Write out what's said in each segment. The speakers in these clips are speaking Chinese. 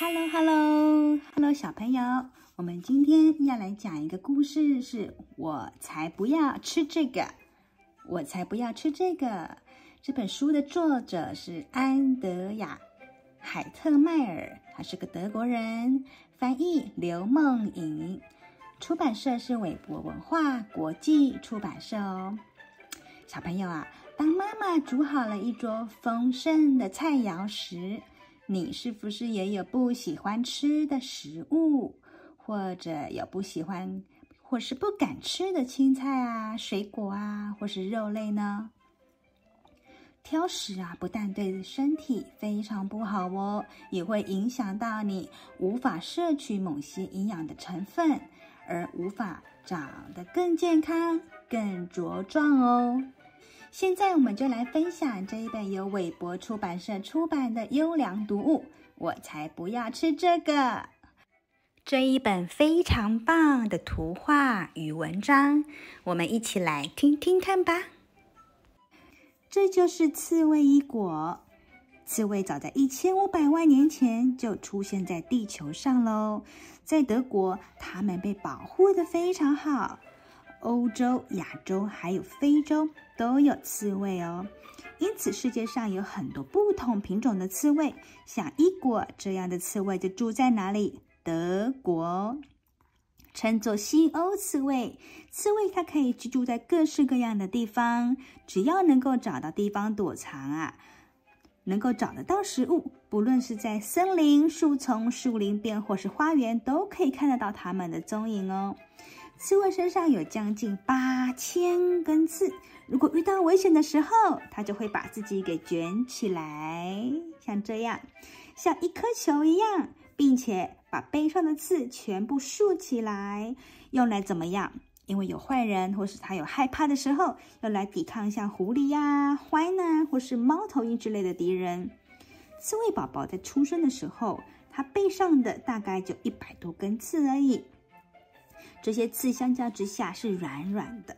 Hello，Hello，Hello，小朋友，我们今天要来讲一个故事，是我才不要吃这个，我才不要吃这个。这本书的作者是安德雅·海特迈尔，他是个德国人，翻译刘梦颖，出版社是韦伯文化国际出版社哦。小朋友啊，当妈妈煮好了一桌丰盛的菜肴时，你是不是也有不喜欢吃的食物，或者有不喜欢或是不敢吃的青菜啊、水果啊，或是肉类呢？挑食啊，不但对身体非常不好哦，也会影响到你无法摄取某些营养的成分，而无法长得更健康、更茁壮哦。现在我们就来分享这一本由韦伯出版社出版的优良读物。我才不要吃这个！这一本非常棒的图画与文章，我们一起来听听看吧。这就是刺猬一果。刺猬早在一千五百万年前就出现在地球上喽。在德国，它们被保护的非常好。欧洲、亚洲还有非洲都有刺猬哦，因此世界上有很多不同品种的刺猬。像伊果这样的刺猬就住在哪里？德国，称作西欧刺猬。刺猬它可以居住在各式各样的地方，只要能够找到地方躲藏啊，能够找得到食物，不论是在森林、树丛、树林边或是花园，都可以看得到它们的踪影哦。刺猬身上有将近八千根刺，如果遇到危险的时候，它就会把自己给卷起来，像这样，像一颗球一样，并且把背上的刺全部竖起来，用来怎么样？因为有坏人，或是它有害怕的时候，用来抵抗像狐狸呀、獾呢，或是猫头鹰之类的敌人。刺猬宝宝在出生的时候，它背上的大概就一百多根刺而已。这些刺相较之下是软软的，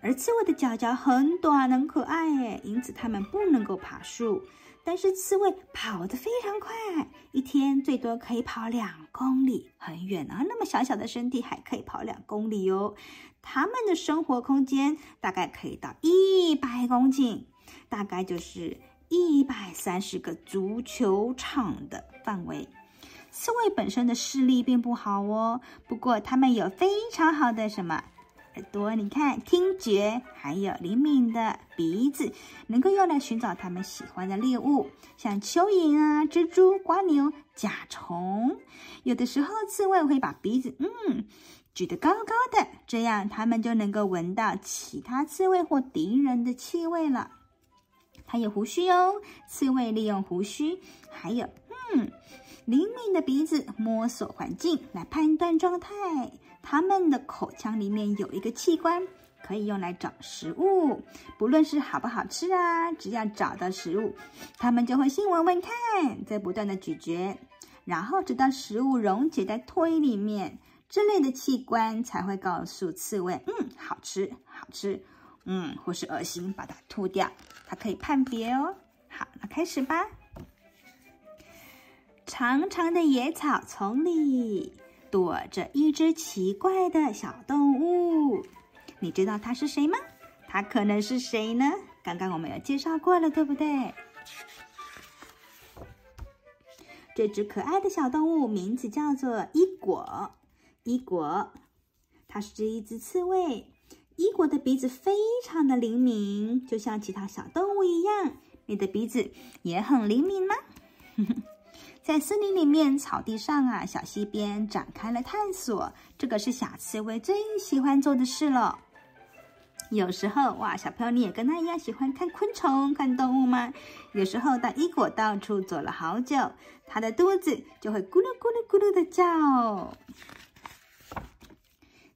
而刺猬的脚脚很短很可爱诶，因此它们不能够爬树。但是刺猬跑得非常快，一天最多可以跑两公里，很远啊！那么小小的身体还可以跑两公里哦。它们的生活空间大概可以到一百公顷，大概就是一百三十个足球场的范围。刺猬本身的视力并不好哦，不过它们有非常好的什么耳朵？你看，听觉还有灵敏的鼻子，能够用来寻找它们喜欢的猎物，像蚯蚓啊、蜘蛛、蜗牛、甲虫。有的时候，刺猬会把鼻子嗯举得高高的，这样它们就能够闻到其他刺猬或敌人的气味了。它有胡须哟，刺猬利用胡须，还有嗯。灵敏的鼻子摸索环境来判断状态，它们的口腔里面有一个器官可以用来找食物，不论是好不好吃啊，只要找到食物，它们就会先闻闻看，再不断的咀嚼，然后直到食物溶解在唾液里面，这类的器官才会告诉刺猬，嗯，好吃，好吃，嗯，或是恶心，把它吐掉，它可以判别哦。好，那开始吧。长长的野草丛里躲着一只奇怪的小动物，你知道它是谁吗？它可能是谁呢？刚刚我们有介绍过了，对不对？这只可爱的小动物名字叫做伊果。伊果，它是这一只刺猬。伊果的鼻子非常的灵敏，就像其他小动物一样。你的鼻子也很灵敏吗？在森林里面，草地上啊，小溪边展开了探索。这个是小刺猬最喜欢做的事了。有时候，哇，小朋友你也跟他一样喜欢看昆虫、看动物吗？有时候，当伊果到处走了好久，它的肚子就会咕噜咕噜咕噜的叫。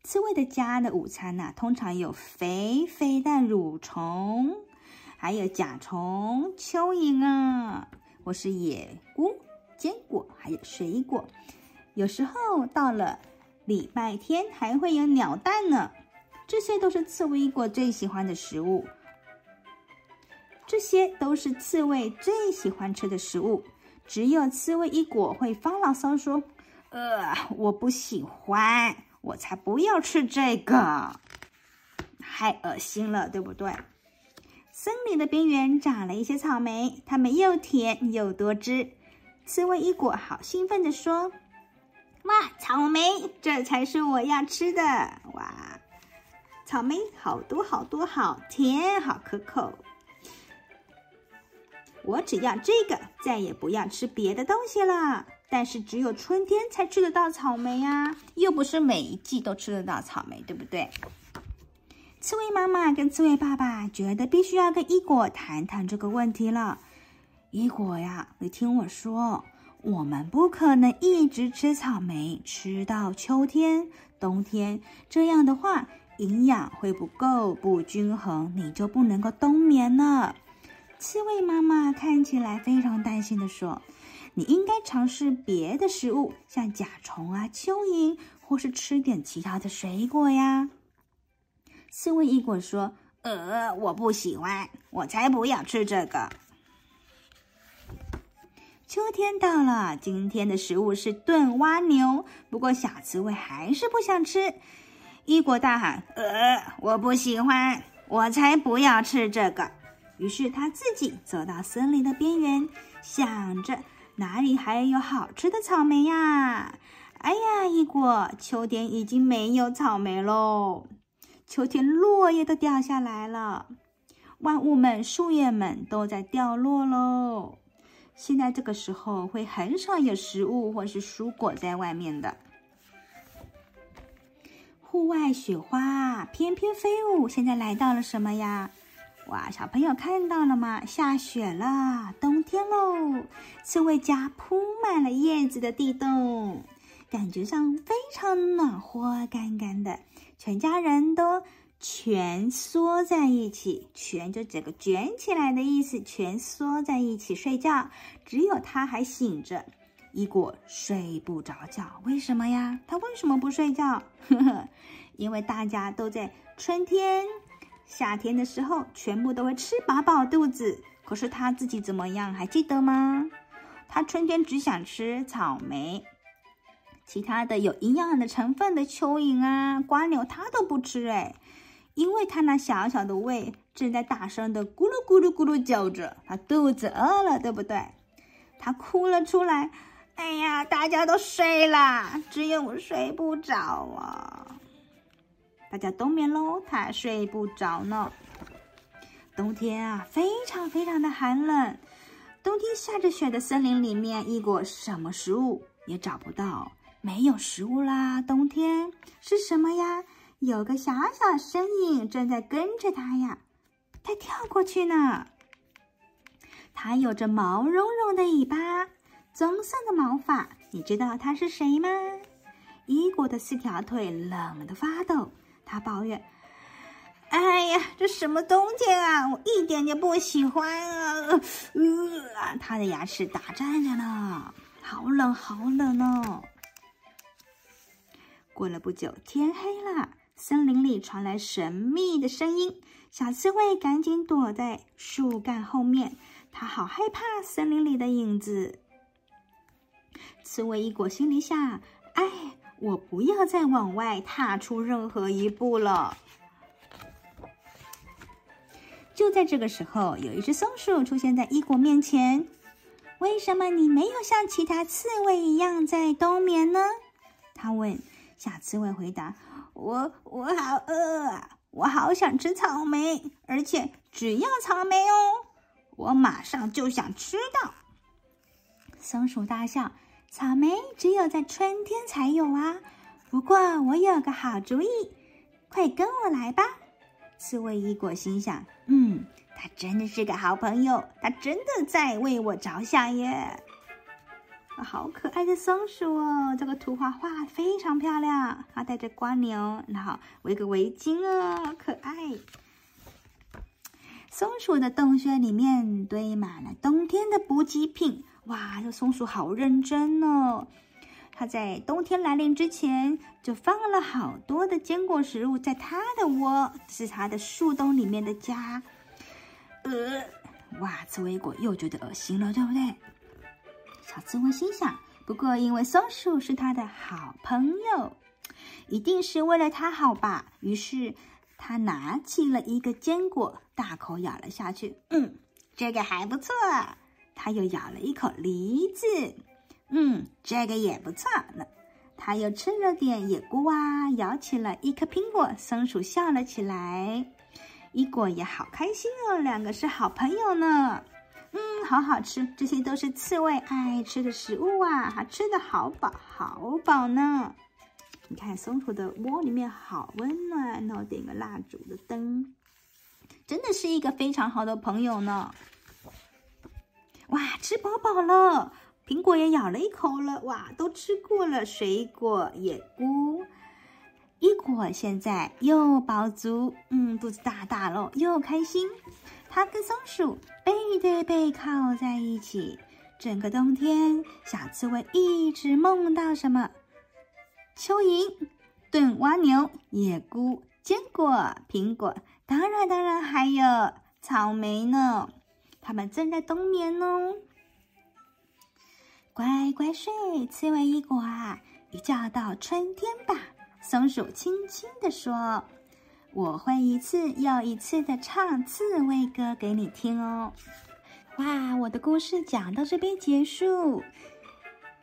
刺猬的家的午餐呐、啊，通常有肥肥的蠕虫，还有甲虫、蚯蚓啊，或是野菇。坚果还有水果，有时候到了礼拜天还会有鸟蛋呢。这些都是刺猬一果最喜欢的食物。这些都是刺猬最喜欢吃的食物。只有刺猬一果会发牢骚说：“呃，我不喜欢，我才不要吃这个，太恶心了，对不对？”森林的边缘长了一些草莓，它们又甜又多汁。刺猬一果好兴奋地说：“哇，草莓，这才是我要吃的！哇，草莓好多好多，好甜，好可口。我只要这个，再也不要吃别的东西了。但是只有春天才吃得到草莓呀，又不是每一季都吃得到草莓，对不对？”刺猬妈妈跟刺猬爸爸觉得必须要跟一果谈谈这个问题了。一果呀，你听我说，我们不可能一直吃草莓，吃到秋天、冬天。这样的话，营养会不够、不均衡，你就不能够冬眠了。刺猬妈妈看起来非常担心地说：“你应该尝试别的食物，像甲虫啊、蚯蚓，或是吃点其他的水果呀。”刺猬一果说：“呃，我不喜欢，我才不要吃这个。”秋天到了，今天的食物是炖蜗牛。不过小刺猬还是不想吃。一果大喊：“呃，我不喜欢，我才不要吃这个。”于是他自己走到森林的边缘，想着哪里还有好吃的草莓呀？哎呀，一果，秋天已经没有草莓喽！秋天落叶都掉下来了，万物们、树叶们都在掉落喽。现在这个时候会很少有食物或是蔬果在外面的。户外雪花翩翩飞舞，现在来到了什么呀？哇，小朋友看到了吗？下雪了，冬天喽！刺猬家铺满了叶子的地洞，感觉上非常暖和，干干的，全家人都。蜷缩在一起，蜷就整个卷起来的意思，蜷缩在一起睡觉。只有他还醒着，一果睡不着觉。为什么呀？他为什么不睡觉？呵呵，因为大家都在春天、夏天的时候，全部都会吃饱饱肚子。可是他自己怎么样？还记得吗？他春天只想吃草莓，其他的有营养的成分的蚯蚓啊、蜗牛，他都不吃哎。因为他那小小的胃正在大声的咕噜咕噜咕噜叫着，他肚子饿了，对不对？他哭了出来。哎呀，大家都睡了，只有我睡不着啊！大家冬眠喽，他睡不着呢。冬天啊，非常非常的寒冷。冬天下着雪的森林里面，一果什么食物也找不到，没有食物啦。冬天是什么呀？有个小小身影正在跟着他呀，他跳过去呢。他有着毛茸茸的尾巴，棕色的毛发，你知道他是谁吗？一果的四条腿冷得发抖，他抱怨：“哎呀，这什么冬天啊！我一点也不喜欢啊！”呃，他的牙齿打颤着呢，好冷，好冷哦。过了不久，天黑了。森林里传来神秘的声音，小刺猬赶紧躲在树干后面，它好害怕森林里的影子。刺猬一果心里想：“哎，我不要再往外踏出任何一步了。”就在这个时候，有一只松鼠出现在一果面前。“为什么你没有像其他刺猬一样在冬眠呢？”他问。小刺猬回答。我我好饿啊！我好想吃草莓，而且只要草莓哦！我马上就想吃到。松鼠大笑：“草莓只有在春天才有啊！不过我有个好主意，快跟我来吧！”刺猬一果心想：“嗯，他真的是个好朋友，他真的在为我着想耶。”好可爱的松鼠哦！这个图画画非常漂亮。它带着蜗牛，然后围个围巾哦，可爱。松鼠的洞穴里面堆满了冬天的补给品。哇，这松鼠好认真哦！它在冬天来临之前就放了好多的坚果食物在它的窝，是它的树洞里面的家。呃，哇，刺猬果又觉得恶心了，对不对？小刺猬心想：“不过因为松鼠是他的好朋友，一定是为了他好吧？”于是他拿起了一个坚果，大口咬了下去。嗯，这个还不错。他又咬了一口梨子。嗯，这个也不错呢。他又吃了点野菇啊，咬起了一颗苹果。松鼠笑了起来，伊果也好开心哦，两个是好朋友呢。嗯，好好吃，这些都是刺猬爱吃的食物啊，还吃得好饱，好饱呢。你看松鼠的窝里面好温暖那我，点个蜡烛的灯，真的是一个非常好的朋友呢。哇，吃饱饱了。苹果也咬了一口了，哇，都吃过了。水果、野菇，伊果现在又饱足，嗯，肚子大大喽，又开心。它跟松鼠背对背靠在一起，整个冬天，小刺猬一直梦到什么？蚯蚓、炖蜗牛、野菇、坚果、苹果，当然，当然还有草莓呢。它们正在冬眠哦。乖乖睡，刺猬伊果啊，一觉到春天吧。松鼠轻轻地说：“我会一次又一次的唱刺猬歌给你听哦。”哇，我的故事讲到这边结束。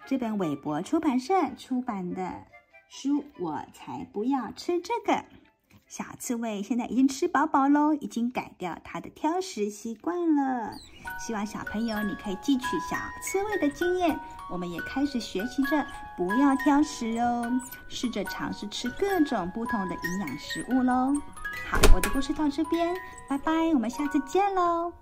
这本韦伯出版社出版的书，我才不要吃这个。小刺猬现在已经吃饱饱喽，已经改掉它的挑食习惯了。希望小朋友你可以汲取小刺猬的经验，我们也开始学习着不要挑食哦，试着尝试吃各种不同的营养食物喽。好，我的故事到这边，拜拜，我们下次见喽。